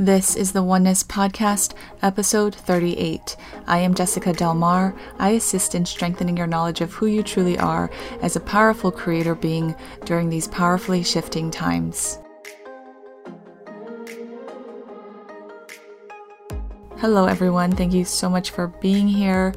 This is the Oneness Podcast, episode 38. I am Jessica Delmar. I assist in strengthening your knowledge of who you truly are as a powerful creator being during these powerfully shifting times. Hello, everyone. Thank you so much for being here.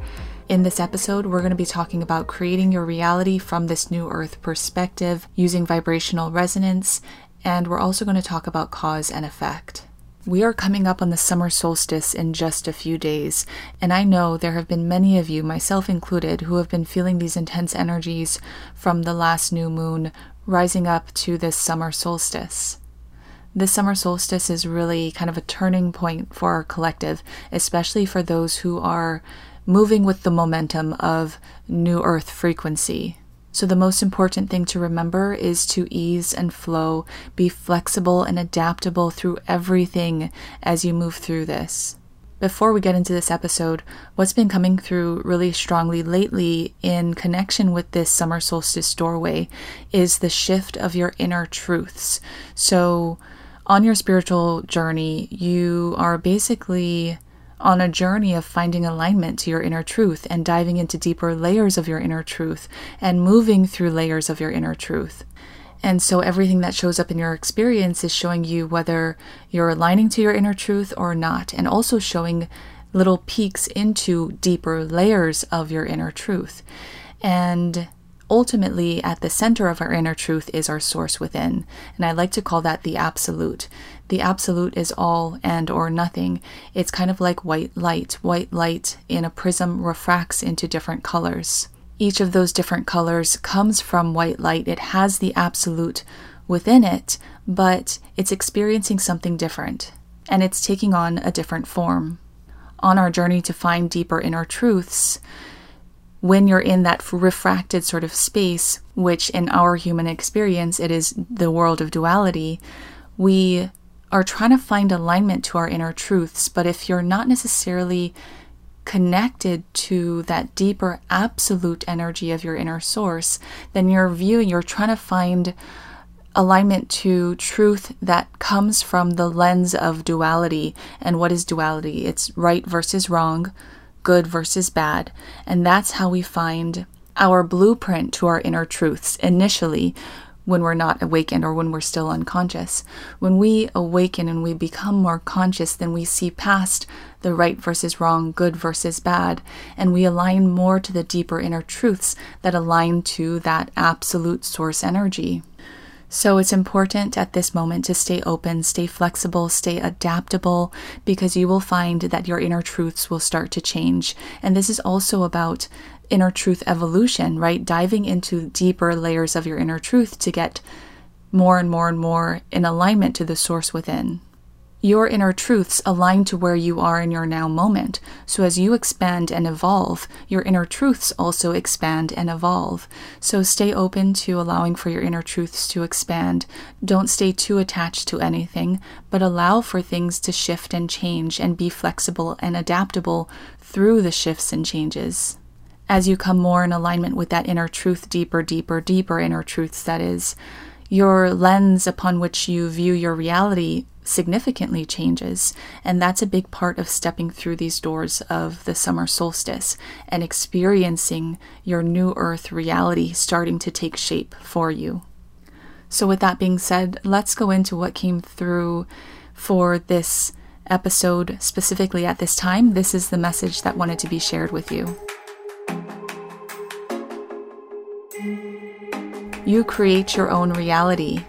In this episode, we're going to be talking about creating your reality from this new earth perspective using vibrational resonance, and we're also going to talk about cause and effect. We are coming up on the summer solstice in just a few days, and I know there have been many of you, myself included, who have been feeling these intense energies from the last new moon rising up to this summer solstice. This summer solstice is really kind of a turning point for our collective, especially for those who are moving with the momentum of new earth frequency. So, the most important thing to remember is to ease and flow, be flexible and adaptable through everything as you move through this. Before we get into this episode, what's been coming through really strongly lately in connection with this summer solstice doorway is the shift of your inner truths. So, on your spiritual journey, you are basically on a journey of finding alignment to your inner truth and diving into deeper layers of your inner truth and moving through layers of your inner truth. And so everything that shows up in your experience is showing you whether you're aligning to your inner truth or not, and also showing little peeks into deeper layers of your inner truth. And ultimately, at the center of our inner truth is our source within. And I like to call that the absolute. The absolute is all and or nothing. It's kind of like white light. White light in a prism refracts into different colors. Each of those different colors comes from white light. It has the absolute within it, but it's experiencing something different, and it's taking on a different form. On our journey to find deeper inner truths, when you're in that refracted sort of space, which in our human experience, it is the world of duality, we are trying to find alignment to our inner truths. But if you're not necessarily connected to that deeper absolute energy of your inner source, then you're viewing, you're trying to find alignment to truth that comes from the lens of duality. And what is duality? It's right versus wrong, good versus bad. And that's how we find our blueprint to our inner truths initially when we're not awakened or when we're still unconscious. When we awaken and we become more conscious, then we see past the right versus wrong, good versus bad, and we align more to the deeper inner truths that align to that absolute source energy. So it's important at this moment to stay open, stay flexible, stay adaptable, because you will find that your inner truths will start to change. And this is also about inner truth evolution, right? Diving into deeper layers of your inner truth to get more and more and more in alignment to the source within your inner truths align to where you are in your now moment. So as you expand and evolve, your inner truths also expand and evolve. So stay open to allowing for your inner truths to expand. Don't stay too attached to anything, but allow for things to shift and change and be flexible and adaptable through the shifts and changes. As you come more in alignment with that inner truth, deeper, deeper, deeper inner truths, that is, your lens upon which you view your reality significantly changes. And that's a big part of stepping through these doors of the summer solstice and experiencing your new earth reality starting to take shape for you. So, with that being said, let's go into what came through for this episode specifically at this time. This is the message that wanted to be shared with you. You create your own reality.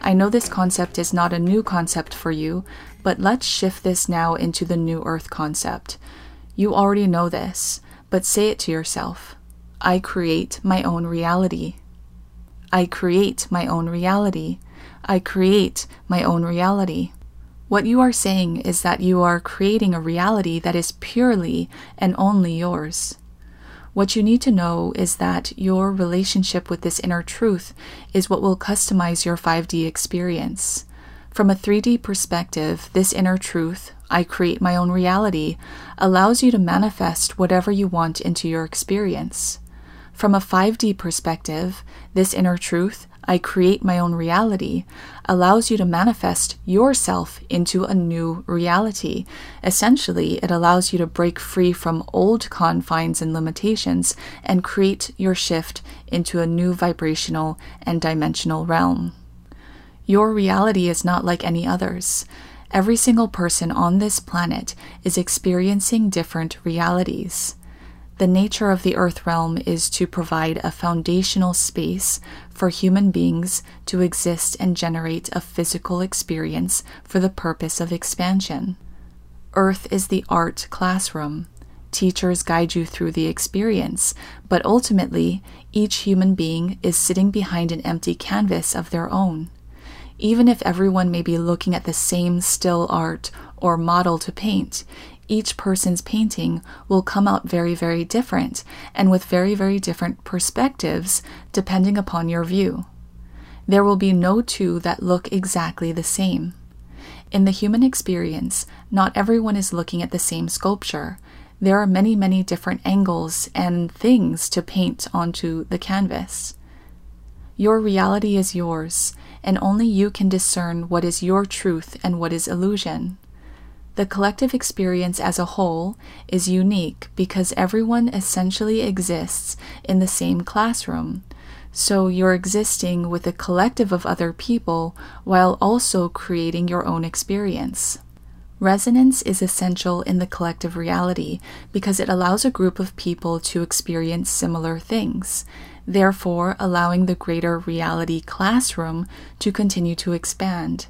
I know this concept is not a new concept for you, but let's shift this now into the new earth concept. You already know this, but say it to yourself I create my own reality. I create my own reality. I create my own reality. What you are saying is that you are creating a reality that is purely and only yours. What you need to know is that your relationship with this inner truth is what will customize your 5D experience. From a 3D perspective, this inner truth, I create my own reality, allows you to manifest whatever you want into your experience. From a 5D perspective, this inner truth, I create my own reality, allows you to manifest yourself into a new reality. Essentially, it allows you to break free from old confines and limitations and create your shift into a new vibrational and dimensional realm. Your reality is not like any others. Every single person on this planet is experiencing different realities. The nature of the earth realm is to provide a foundational space for human beings to exist and generate a physical experience for the purpose of expansion. Earth is the art classroom. Teachers guide you through the experience, but ultimately, each human being is sitting behind an empty canvas of their own. Even if everyone may be looking at the same still art or model to paint, each person's painting will come out very, very different and with very, very different perspectives depending upon your view. There will be no two that look exactly the same. In the human experience, not everyone is looking at the same sculpture. There are many, many different angles and things to paint onto the canvas. Your reality is yours, and only you can discern what is your truth and what is illusion. The collective experience as a whole is unique because everyone essentially exists in the same classroom. So you're existing with a collective of other people while also creating your own experience. Resonance is essential in the collective reality because it allows a group of people to experience similar things, therefore, allowing the greater reality classroom to continue to expand.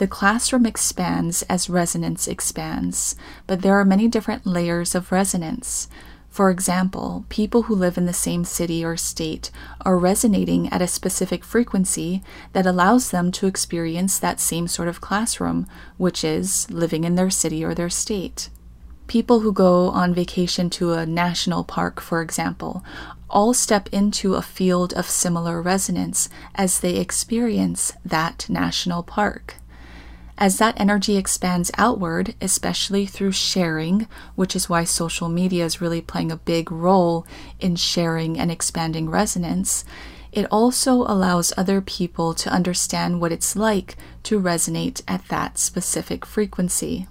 The classroom expands as resonance expands, but there are many different layers of resonance. For example, people who live in the same city or state are resonating at a specific frequency that allows them to experience that same sort of classroom, which is living in their city or their state. People who go on vacation to a national park, for example, all step into a field of similar resonance as they experience that national park. As that energy expands outward, especially through sharing, which is why social media is really playing a big role in sharing and expanding resonance, it also allows other people to understand what it's like to resonate at that specific frequency.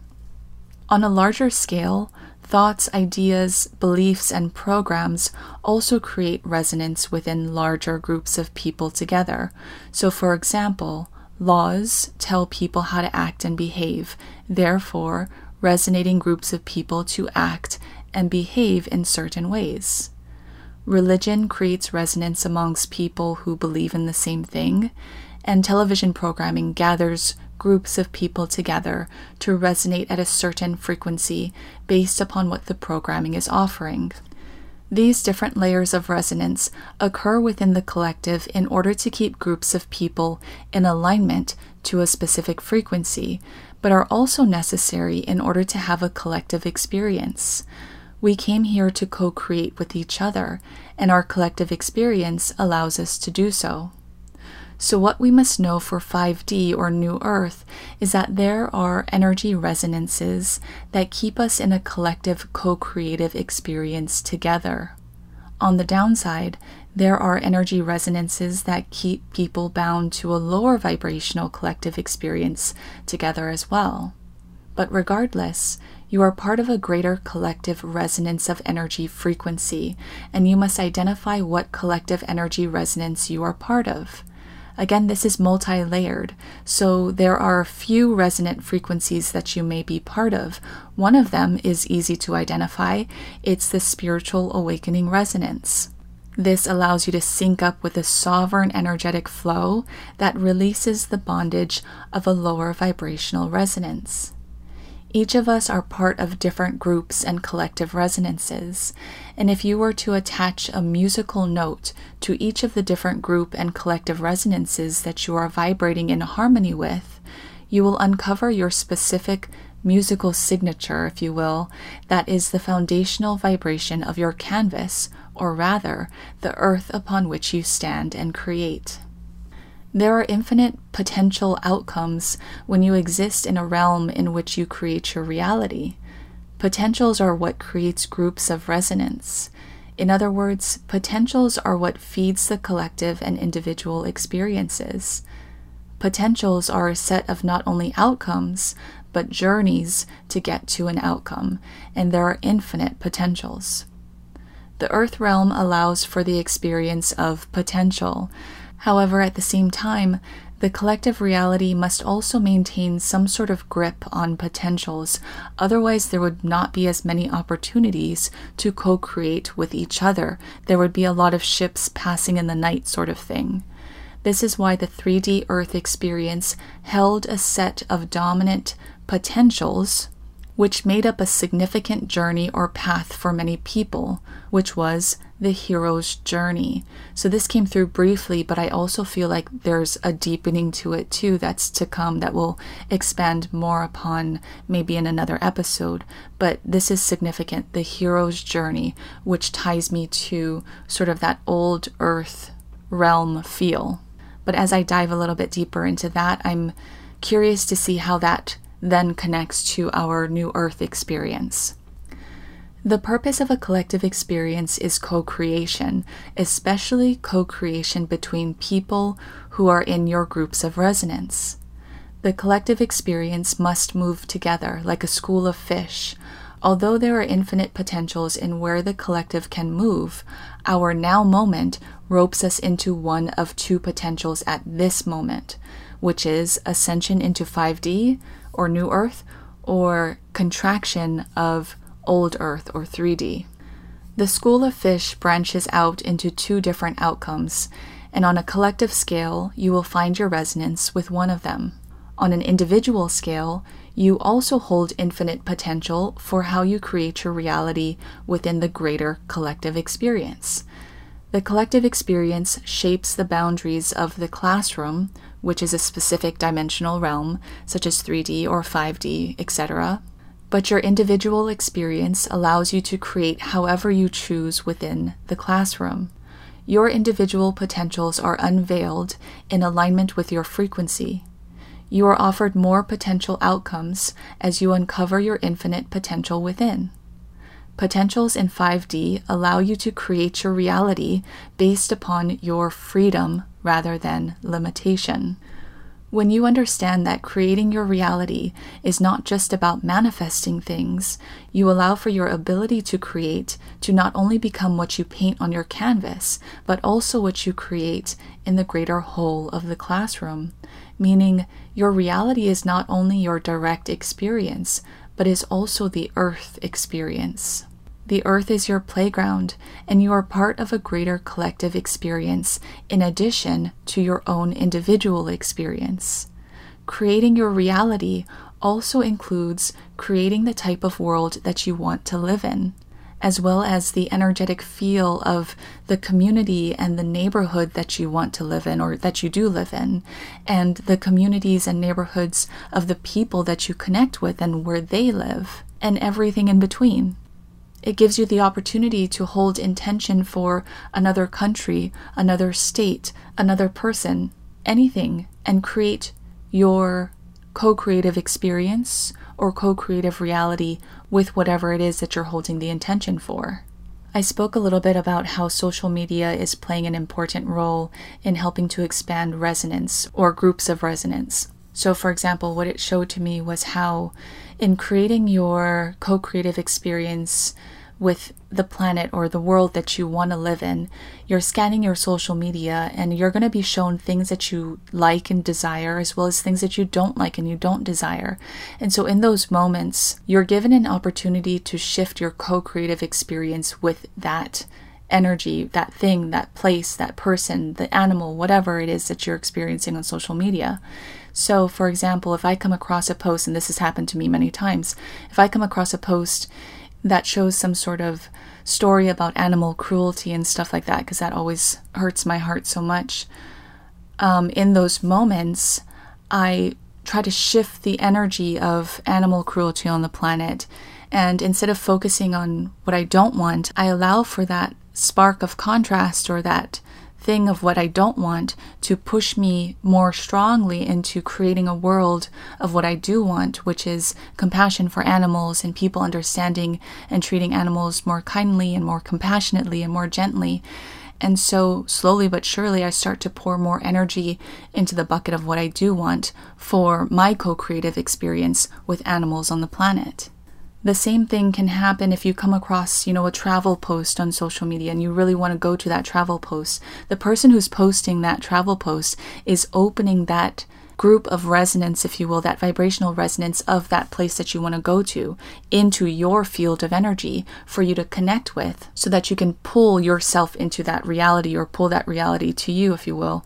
On a larger scale, thoughts, ideas, beliefs, and programs also create resonance within larger groups of people together. So, for example, Laws tell people how to act and behave, therefore, resonating groups of people to act and behave in certain ways. Religion creates resonance amongst people who believe in the same thing, and television programming gathers groups of people together to resonate at a certain frequency based upon what the programming is offering. These different layers of resonance occur within the collective in order to keep groups of people in alignment to a specific frequency, but are also necessary in order to have a collective experience. We came here to co create with each other, and our collective experience allows us to do so. So, what we must know for 5D or New Earth is that there are energy resonances that keep us in a collective co creative experience together. On the downside, there are energy resonances that keep people bound to a lower vibrational collective experience together as well. But regardless, you are part of a greater collective resonance of energy frequency, and you must identify what collective energy resonance you are part of. Again, this is multi layered, so there are a few resonant frequencies that you may be part of. One of them is easy to identify it's the spiritual awakening resonance. This allows you to sync up with a sovereign energetic flow that releases the bondage of a lower vibrational resonance. Each of us are part of different groups and collective resonances, and if you were to attach a musical note to each of the different group and collective resonances that you are vibrating in harmony with, you will uncover your specific musical signature, if you will, that is the foundational vibration of your canvas, or rather, the earth upon which you stand and create. There are infinite potential outcomes when you exist in a realm in which you create your reality. Potentials are what creates groups of resonance. In other words, potentials are what feeds the collective and individual experiences. Potentials are a set of not only outcomes, but journeys to get to an outcome, and there are infinite potentials. The Earth realm allows for the experience of potential. However, at the same time, the collective reality must also maintain some sort of grip on potentials, otherwise, there would not be as many opportunities to co create with each other. There would be a lot of ships passing in the night, sort of thing. This is why the 3D Earth experience held a set of dominant potentials which made up a significant journey or path for many people, which was the hero's journey. So this came through briefly, but I also feel like there's a deepening to it too that's to come that will expand more upon maybe in another episode. But this is significant the hero's journey, which ties me to sort of that old earth realm feel. But as I dive a little bit deeper into that, I'm curious to see how that then connects to our new earth experience. The purpose of a collective experience is co creation, especially co creation between people who are in your groups of resonance. The collective experience must move together like a school of fish. Although there are infinite potentials in where the collective can move, our now moment ropes us into one of two potentials at this moment, which is ascension into 5D or New Earth or contraction of Old Earth or 3D. The school of fish branches out into two different outcomes, and on a collective scale, you will find your resonance with one of them. On an individual scale, you also hold infinite potential for how you create your reality within the greater collective experience. The collective experience shapes the boundaries of the classroom, which is a specific dimensional realm, such as 3D or 5D, etc. But your individual experience allows you to create however you choose within the classroom. Your individual potentials are unveiled in alignment with your frequency. You are offered more potential outcomes as you uncover your infinite potential within. Potentials in 5D allow you to create your reality based upon your freedom rather than limitation. When you understand that creating your reality is not just about manifesting things, you allow for your ability to create to not only become what you paint on your canvas, but also what you create in the greater whole of the classroom. Meaning, your reality is not only your direct experience, but is also the earth experience. The earth is your playground, and you are part of a greater collective experience in addition to your own individual experience. Creating your reality also includes creating the type of world that you want to live in, as well as the energetic feel of the community and the neighborhood that you want to live in or that you do live in, and the communities and neighborhoods of the people that you connect with and where they live, and everything in between. It gives you the opportunity to hold intention for another country, another state, another person, anything, and create your co creative experience or co creative reality with whatever it is that you're holding the intention for. I spoke a little bit about how social media is playing an important role in helping to expand resonance or groups of resonance. So, for example, what it showed to me was how, in creating your co creative experience with the planet or the world that you want to live in, you're scanning your social media and you're going to be shown things that you like and desire, as well as things that you don't like and you don't desire. And so, in those moments, you're given an opportunity to shift your co creative experience with that energy, that thing, that place, that person, the animal, whatever it is that you're experiencing on social media. So, for example, if I come across a post, and this has happened to me many times, if I come across a post that shows some sort of story about animal cruelty and stuff like that, because that always hurts my heart so much, um, in those moments, I try to shift the energy of animal cruelty on the planet. And instead of focusing on what I don't want, I allow for that spark of contrast or that thing of what I don't want to push me more strongly into creating a world of what I do want, which is compassion for animals and people understanding and treating animals more kindly and more compassionately and more gently. And so, slowly but surely, I start to pour more energy into the bucket of what I do want for my co creative experience with animals on the planet. The same thing can happen if you come across, you know, a travel post on social media and you really want to go to that travel post. The person who's posting that travel post is opening that group of resonance, if you will, that vibrational resonance of that place that you want to go to into your field of energy for you to connect with so that you can pull yourself into that reality or pull that reality to you, if you will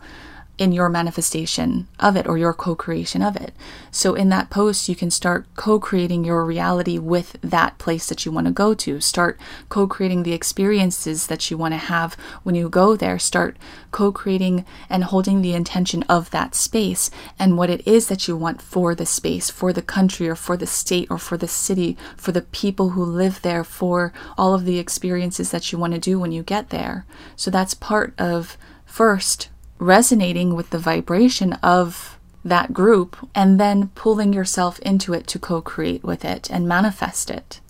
in your manifestation of it or your co creation of it. So, in that post, you can start co creating your reality with that place that you want to go to. Start co creating the experiences that you want to have when you go there. Start co creating and holding the intention of that space and what it is that you want for the space, for the country, or for the state, or for the city, for the people who live there, for all of the experiences that you want to do when you get there. So, that's part of first resonating with the vibration of that group and then pulling yourself into it to co create with it and manifest it.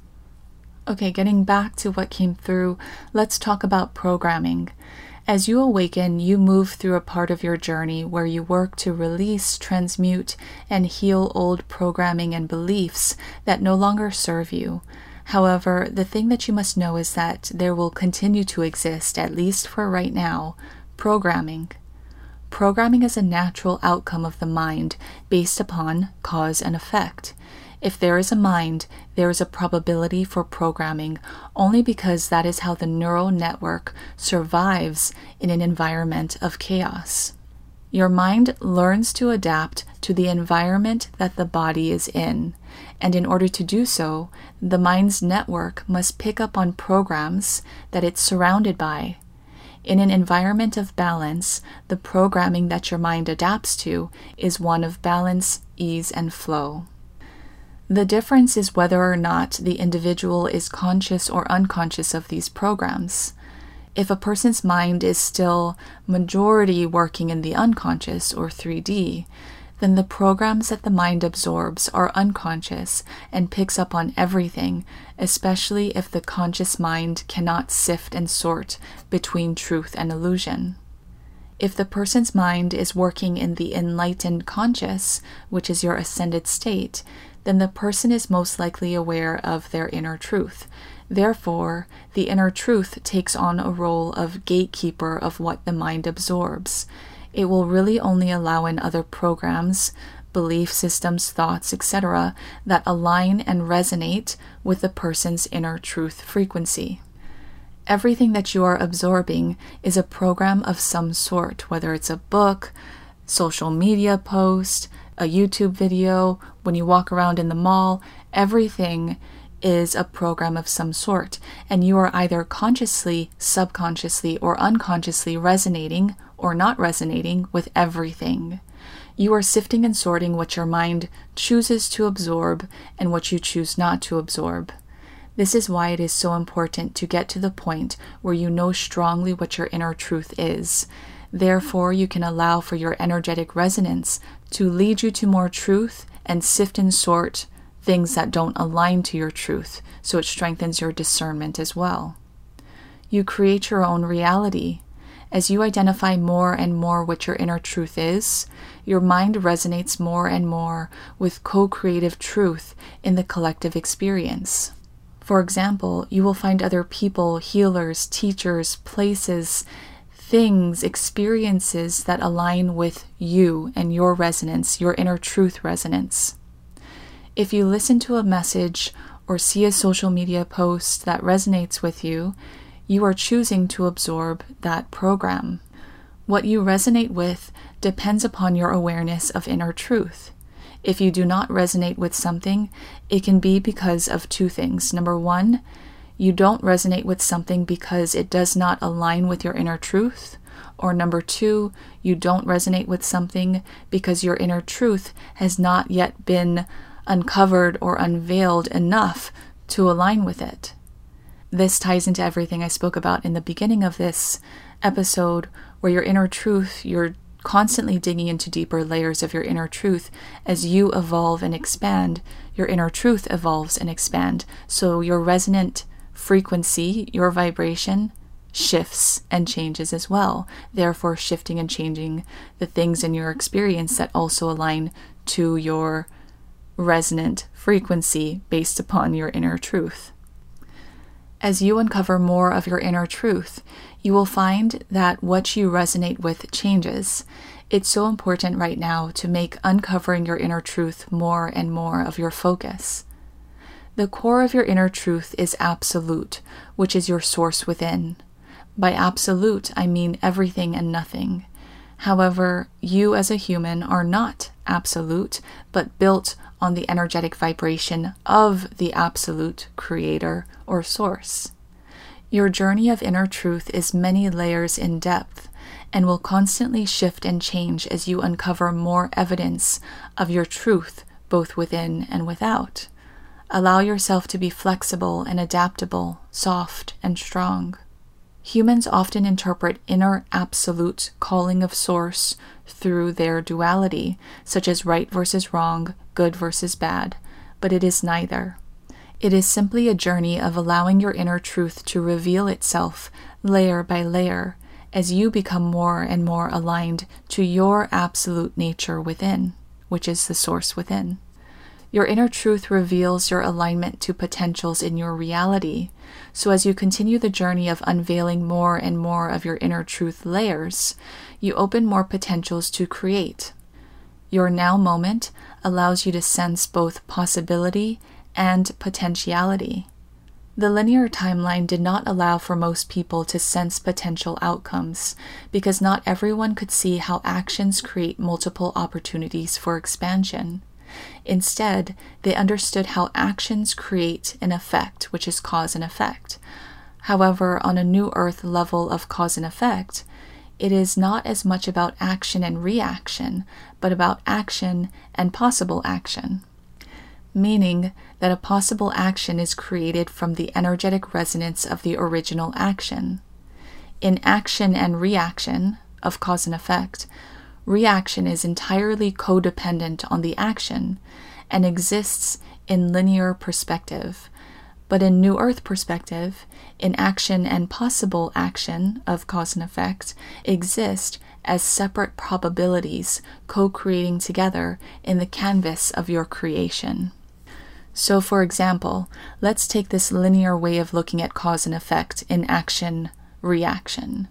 Okay, getting back to what came through, let's talk about programming. As you awaken, you move through a part of your journey where you work to release, transmute, and heal old programming and beliefs that no longer serve you. However, the thing that you must know is that there will continue to exist, at least for right now, programming. Programming is a natural outcome of the mind based upon cause and effect. If there is a mind, there is a probability for programming only because that is how the neural network survives in an environment of chaos. Your mind learns to adapt to the environment that the body is in, and in order to do so, the mind's network must pick up on programs that it's surrounded by in an environment of balance, the programming that your mind adapts to is one of balance, ease, and flow. The difference is whether or not the individual is conscious or unconscious of these programs. If a person's mind is still majority working in the unconscious or 3D, then the programs that the mind absorbs are unconscious and picks up on everything, especially if the conscious mind cannot sift and sort between truth and illusion. If the person's mind is working in the enlightened conscious, which is your ascended state, then the person is most likely aware of their inner truth. Therefore, the inner truth takes on a role of gatekeeper of what the mind absorbs it will really only allow in other programs, belief systems, thoughts, etc., that align and resonate with the person's inner truth frequency. Everything that you are absorbing is a program of some sort, whether it's a book, social media post, a YouTube video, when you walk around in the mall, everything is a program of some sort, and you are either consciously, subconsciously, or unconsciously resonating or not resonating with everything. You are sifting and sorting what your mind chooses to absorb and what you choose not to absorb. This is why it is so important to get to the point where you know strongly what your inner truth is. Therefore, you can allow for your energetic resonance to lead you to more truth and sift and sort things that don't align to your truth, so it strengthens your discernment as well. You create your own reality. As you identify more and more what your inner truth is, your mind resonates more and more with co creative truth in the collective experience. For example, you will find other people, healers, teachers, places, things, experiences that align with you and your resonance, your inner truth resonance. If you listen to a message or see a social media post that resonates with you, you are choosing to absorb that program. What you resonate with depends upon your awareness of inner truth. If you do not resonate with something, it can be because of two things. Number one, you don't resonate with something because it does not align with your inner truth. Or number two, you don't resonate with something because your inner truth has not yet been uncovered or unveiled enough to align with it. This ties into everything I spoke about in the beginning of this episode, where your inner truth, you're constantly digging into deeper layers of your inner truth. As you evolve and expand, your inner truth evolves and expand. So your resonant frequency, your vibration, shifts and changes as well, therefore, shifting and changing the things in your experience that also align to your resonant frequency based upon your inner truth. As you uncover more of your inner truth, you will find that what you resonate with changes. It's so important right now to make uncovering your inner truth more and more of your focus. The core of your inner truth is absolute, which is your source within. By absolute, I mean everything and nothing. However, you as a human are not absolute, but built on the energetic vibration of the absolute creator or source. Your journey of inner truth is many layers in depth and will constantly shift and change as you uncover more evidence of your truth both within and without. Allow yourself to be flexible and adaptable, soft and strong. Humans often interpret inner absolute calling of source through their duality, such as right versus wrong, good versus bad, but it is neither. It is simply a journey of allowing your inner truth to reveal itself layer by layer as you become more and more aligned to your absolute nature within, which is the source within. Your inner truth reveals your alignment to potentials in your reality. So, as you continue the journey of unveiling more and more of your inner truth layers, you open more potentials to create. Your now moment allows you to sense both possibility and potentiality. The linear timeline did not allow for most people to sense potential outcomes because not everyone could see how actions create multiple opportunities for expansion. Instead, they understood how actions create an effect, which is cause and effect. However, on a new earth level of cause and effect, it is not as much about action and reaction, but about action and possible action. Meaning that a possible action is created from the energetic resonance of the original action. In action and reaction, of cause and effect, reaction is entirely codependent on the action and exists in linear perspective. But in New Earth perspective, in action and possible action of cause and effect exist as separate probabilities co creating together in the canvas of your creation. So, for example, let's take this linear way of looking at cause and effect in action reaction.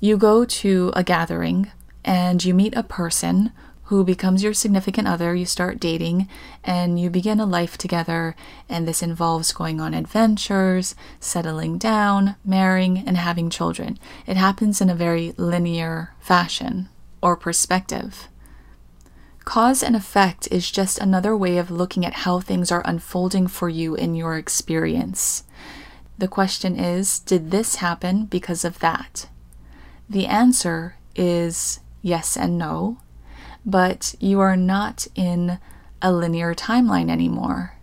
You go to a gathering and you meet a person who becomes your significant other. You start dating and you begin a life together, and this involves going on adventures, settling down, marrying, and having children. It happens in a very linear fashion or perspective. Cause and effect is just another way of looking at how things are unfolding for you in your experience. The question is Did this happen because of that? The answer is yes and no, but you are not in a linear timeline anymore.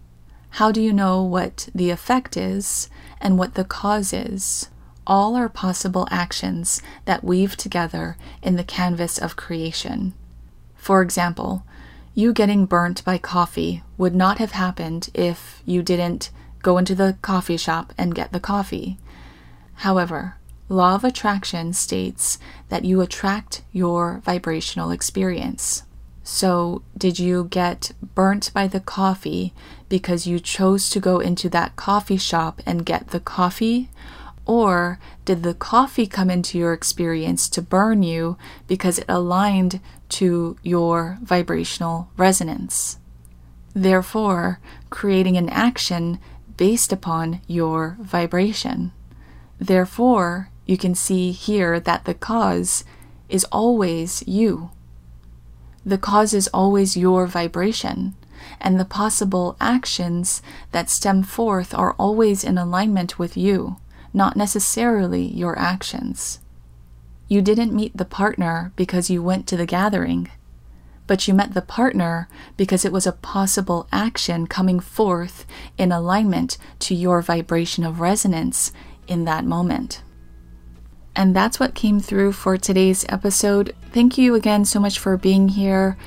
How do you know what the effect is and what the cause is? All are possible actions that weave together in the canvas of creation. For example, you getting burnt by coffee would not have happened if you didn't go into the coffee shop and get the coffee. However, Law of attraction states that you attract your vibrational experience. So, did you get burnt by the coffee because you chose to go into that coffee shop and get the coffee? Or did the coffee come into your experience to burn you because it aligned to your vibrational resonance? Therefore, creating an action based upon your vibration. Therefore, you can see here that the cause is always you. The cause is always your vibration, and the possible actions that stem forth are always in alignment with you, not necessarily your actions. You didn't meet the partner because you went to the gathering. but you met the partner because it was a possible action coming forth in alignment to your vibration of resonance in that moment. And that's what came through for today's episode. Thank you again so much for being here.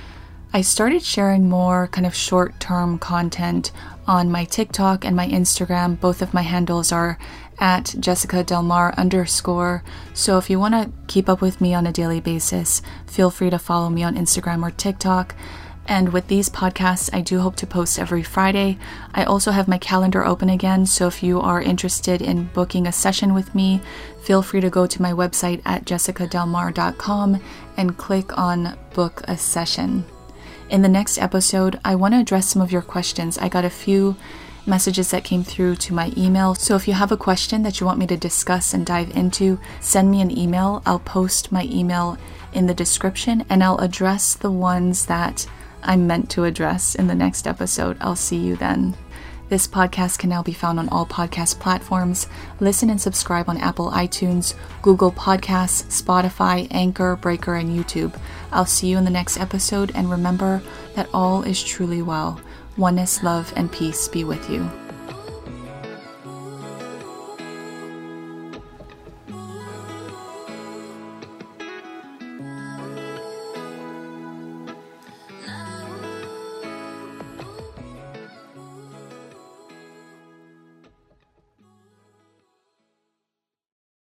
I started sharing more kind of short term content on my TikTok and my Instagram. Both of my handles are at Jessica Delmar underscore. So if you want to keep up with me on a daily basis, feel free to follow me on Instagram or TikTok. And with these podcasts, I do hope to post every Friday. I also have my calendar open again, so if you are interested in booking a session with me, feel free to go to my website at jessicadelmar.com and click on Book a Session. In the next episode, I want to address some of your questions. I got a few messages that came through to my email. So if you have a question that you want me to discuss and dive into, send me an email. I'll post my email in the description and I'll address the ones that I'm meant to address in the next episode. I'll see you then. This podcast can now be found on all podcast platforms. Listen and subscribe on Apple iTunes, Google Podcasts, Spotify, Anchor, Breaker, and YouTube. I'll see you in the next episode, and remember that all is truly well. Oneness, love, and peace be with you.